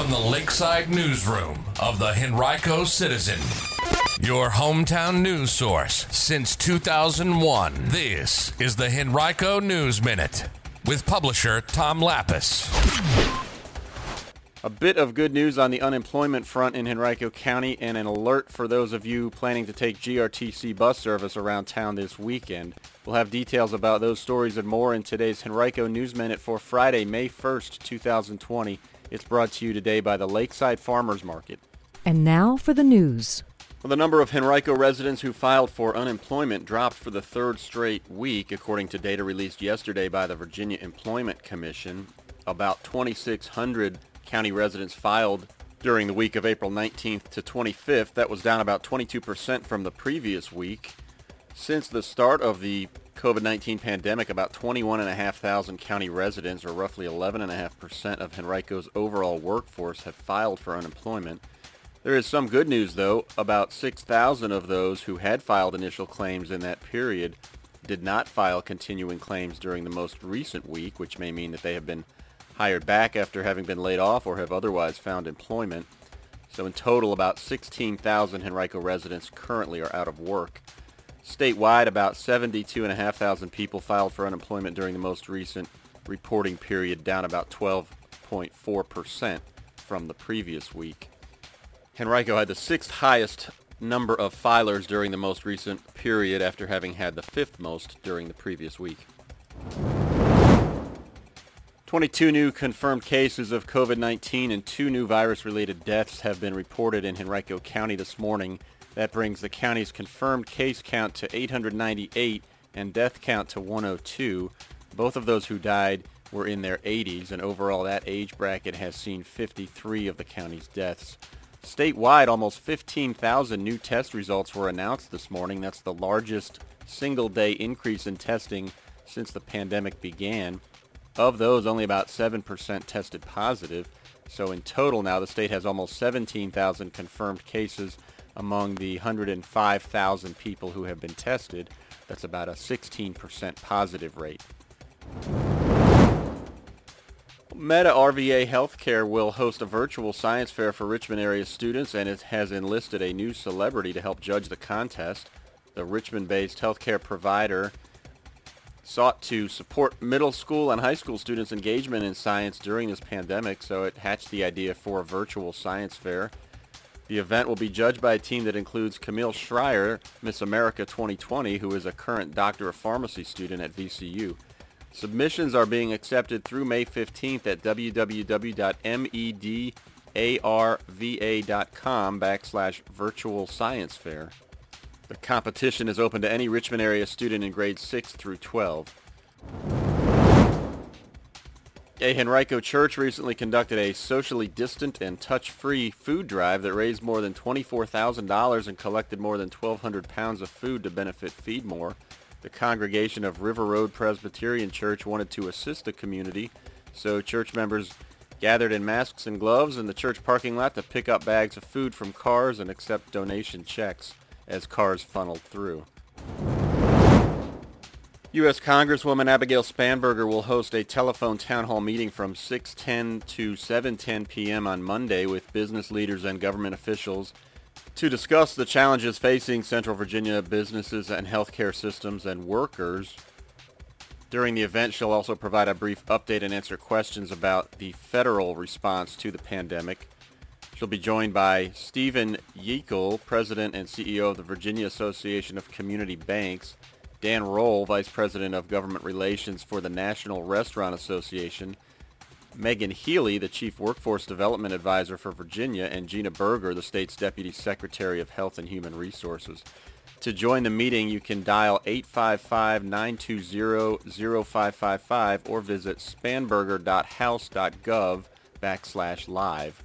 from the Lakeside Newsroom of the Henrico Citizen, your hometown news source since 2001. This is the Henrico News Minute with publisher Tom Lappas. A bit of good news on the unemployment front in Henrico County and an alert for those of you planning to take GRTC bus service around town this weekend. We'll have details about those stories and more in today's Henrico News Minute for Friday, May 1st, 2020. It's brought to you today by the Lakeside Farmers Market. And now for the news. Well, the number of Henrico residents who filed for unemployment dropped for the third straight week, according to data released yesterday by the Virginia Employment Commission. About 2,600 county residents filed during the week of April 19th to 25th. That was down about 22% from the previous week. Since the start of the COVID-19 pandemic, about 21,500 county residents, or roughly 11.5% of Henrico's overall workforce, have filed for unemployment. There is some good news, though. About 6,000 of those who had filed initial claims in that period did not file continuing claims during the most recent week, which may mean that they have been hired back after having been laid off or have otherwise found employment. So in total, about 16,000 Henrico residents currently are out of work. Statewide, about 72,500 people filed for unemployment during the most recent reporting period, down about 12.4% from the previous week. Henrico had the sixth highest number of filers during the most recent period after having had the fifth most during the previous week. 22 new confirmed cases of COVID-19 and two new virus-related deaths have been reported in Henrico County this morning. That brings the county's confirmed case count to 898 and death count to 102. Both of those who died were in their 80s, and overall that age bracket has seen 53 of the county's deaths. Statewide, almost 15,000 new test results were announced this morning. That's the largest single-day increase in testing since the pandemic began. Of those, only about 7% tested positive. So in total now, the state has almost 17,000 confirmed cases among the 105,000 people who have been tested. That's about a 16% positive rate. MEDARVA Healthcare will host a virtual science fair for Richmond area students and it has enlisted a new celebrity to help judge the contest. The Richmond-based healthcare provider sought to support middle school and high school students' engagement in science during this pandemic, so it hatched the idea for a virtual science fair. The event will be judged by a team that includes Camille Schreier, Miss America 2020, who is a current Doctor of Pharmacy student at VCU. Submissions are being accepted through May 15th at www.medarva.com backslash virtual science fair. The competition is open to any Richmond area student in grades 6 through 12. A Henrico Church recently conducted a socially distant and touch-free food drive that raised more than $24,000 and collected more than 1,200 pounds of food to benefit Feed More. The congregation of River Road Presbyterian Church wanted to assist the community, so church members gathered in masks and gloves in the church parking lot to pick up bags of food from cars and accept donation checks as cars funneled through. U.S. Congresswoman Abigail Spanberger will host a telephone town hall meeting from 6:10 to 7:10 p.m. on Monday with business leaders and government officials to discuss the challenges facing Central Virginia businesses and healthcare systems and workers. During the event, she'll also provide a brief update and answer questions about the federal response to the pandemic. She'll be joined by Stephen Yeakel, President and CEO of the Virginia Association of Community Banks, Dan Roll, Vice President of Government Relations for the National Restaurant Association, Megan Healy, the Chief Workforce Development Advisor for Virginia, and Gena Berger, the state's Deputy Secretary of Health and Human Resources. To join the meeting, you can dial 855-920-0555 or visit spanberger.house.gov backslash live.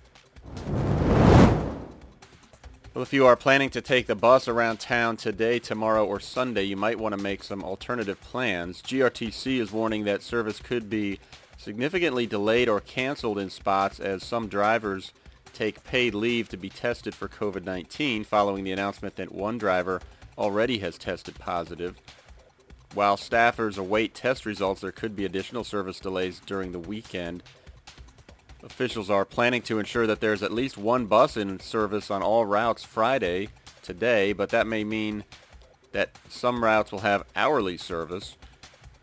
Well, if you are planning to take the bus around town today, tomorrow, or Sunday, you might want to make some alternative plans. GRTC is warning that service could be significantly delayed or canceled in spots as some drivers take paid leave to be tested for COVID-19 following the announcement that one driver already has tested positive. While staffers await test results, there could be additional service delays during the weekend. Officials are planning to ensure that there's at least one bus in service on all routes Friday today, but that may mean that some routes will have hourly service.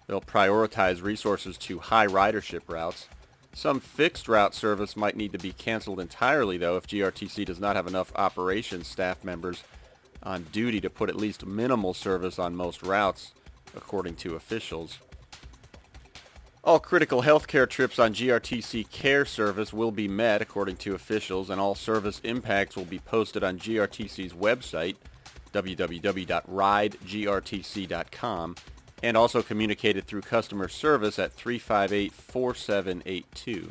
They'll prioritize resources to high ridership routes. Some fixed route service might need to be canceled entirely, though, if GRTC does not have enough operations staff members on duty to put at least minimal service on most routes, according to officials. All critical healthcare trips on GRTC Care Service will be met, according to officials, and all service impacts will be posted on GRTC's website, www.ridegrtc.com, and also communicated through customer service at 358-4782.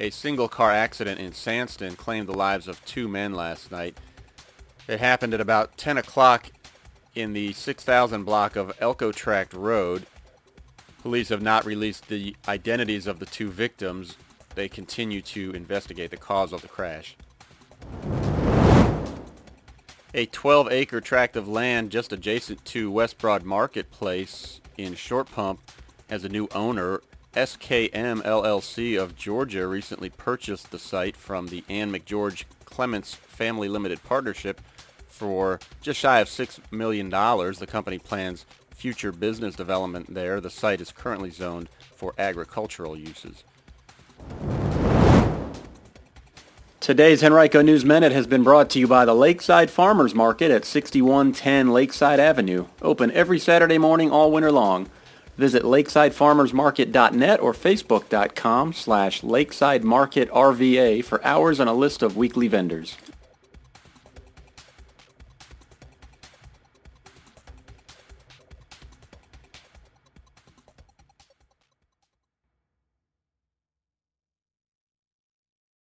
A single car accident in Sandston claimed the lives of two men last night. It happened at about 10 o'clock in the 6000 block of Elko Tract Road. Police have not released the identities of the two victims. They continue to investigate the cause of the crash. A 12-acre tract of land just adjacent to West Broad Marketplace in Short Pump has a new owner. SKM LLC of Georgia recently purchased the site from the Ann McGeorge Clements Family Limited Partnership for just shy of $6 million. The company plans future business development there. The site is currently zoned for agricultural uses. Today's Henrico News Minute has been brought to you by the Lakeside Farmers Market at 6110 Lakeside Avenue. Open every Saturday morning all winter long. Visit lakesidefarmersmarket.net or facebook.com slash lakesidemarketrva for hours and a list of weekly vendors.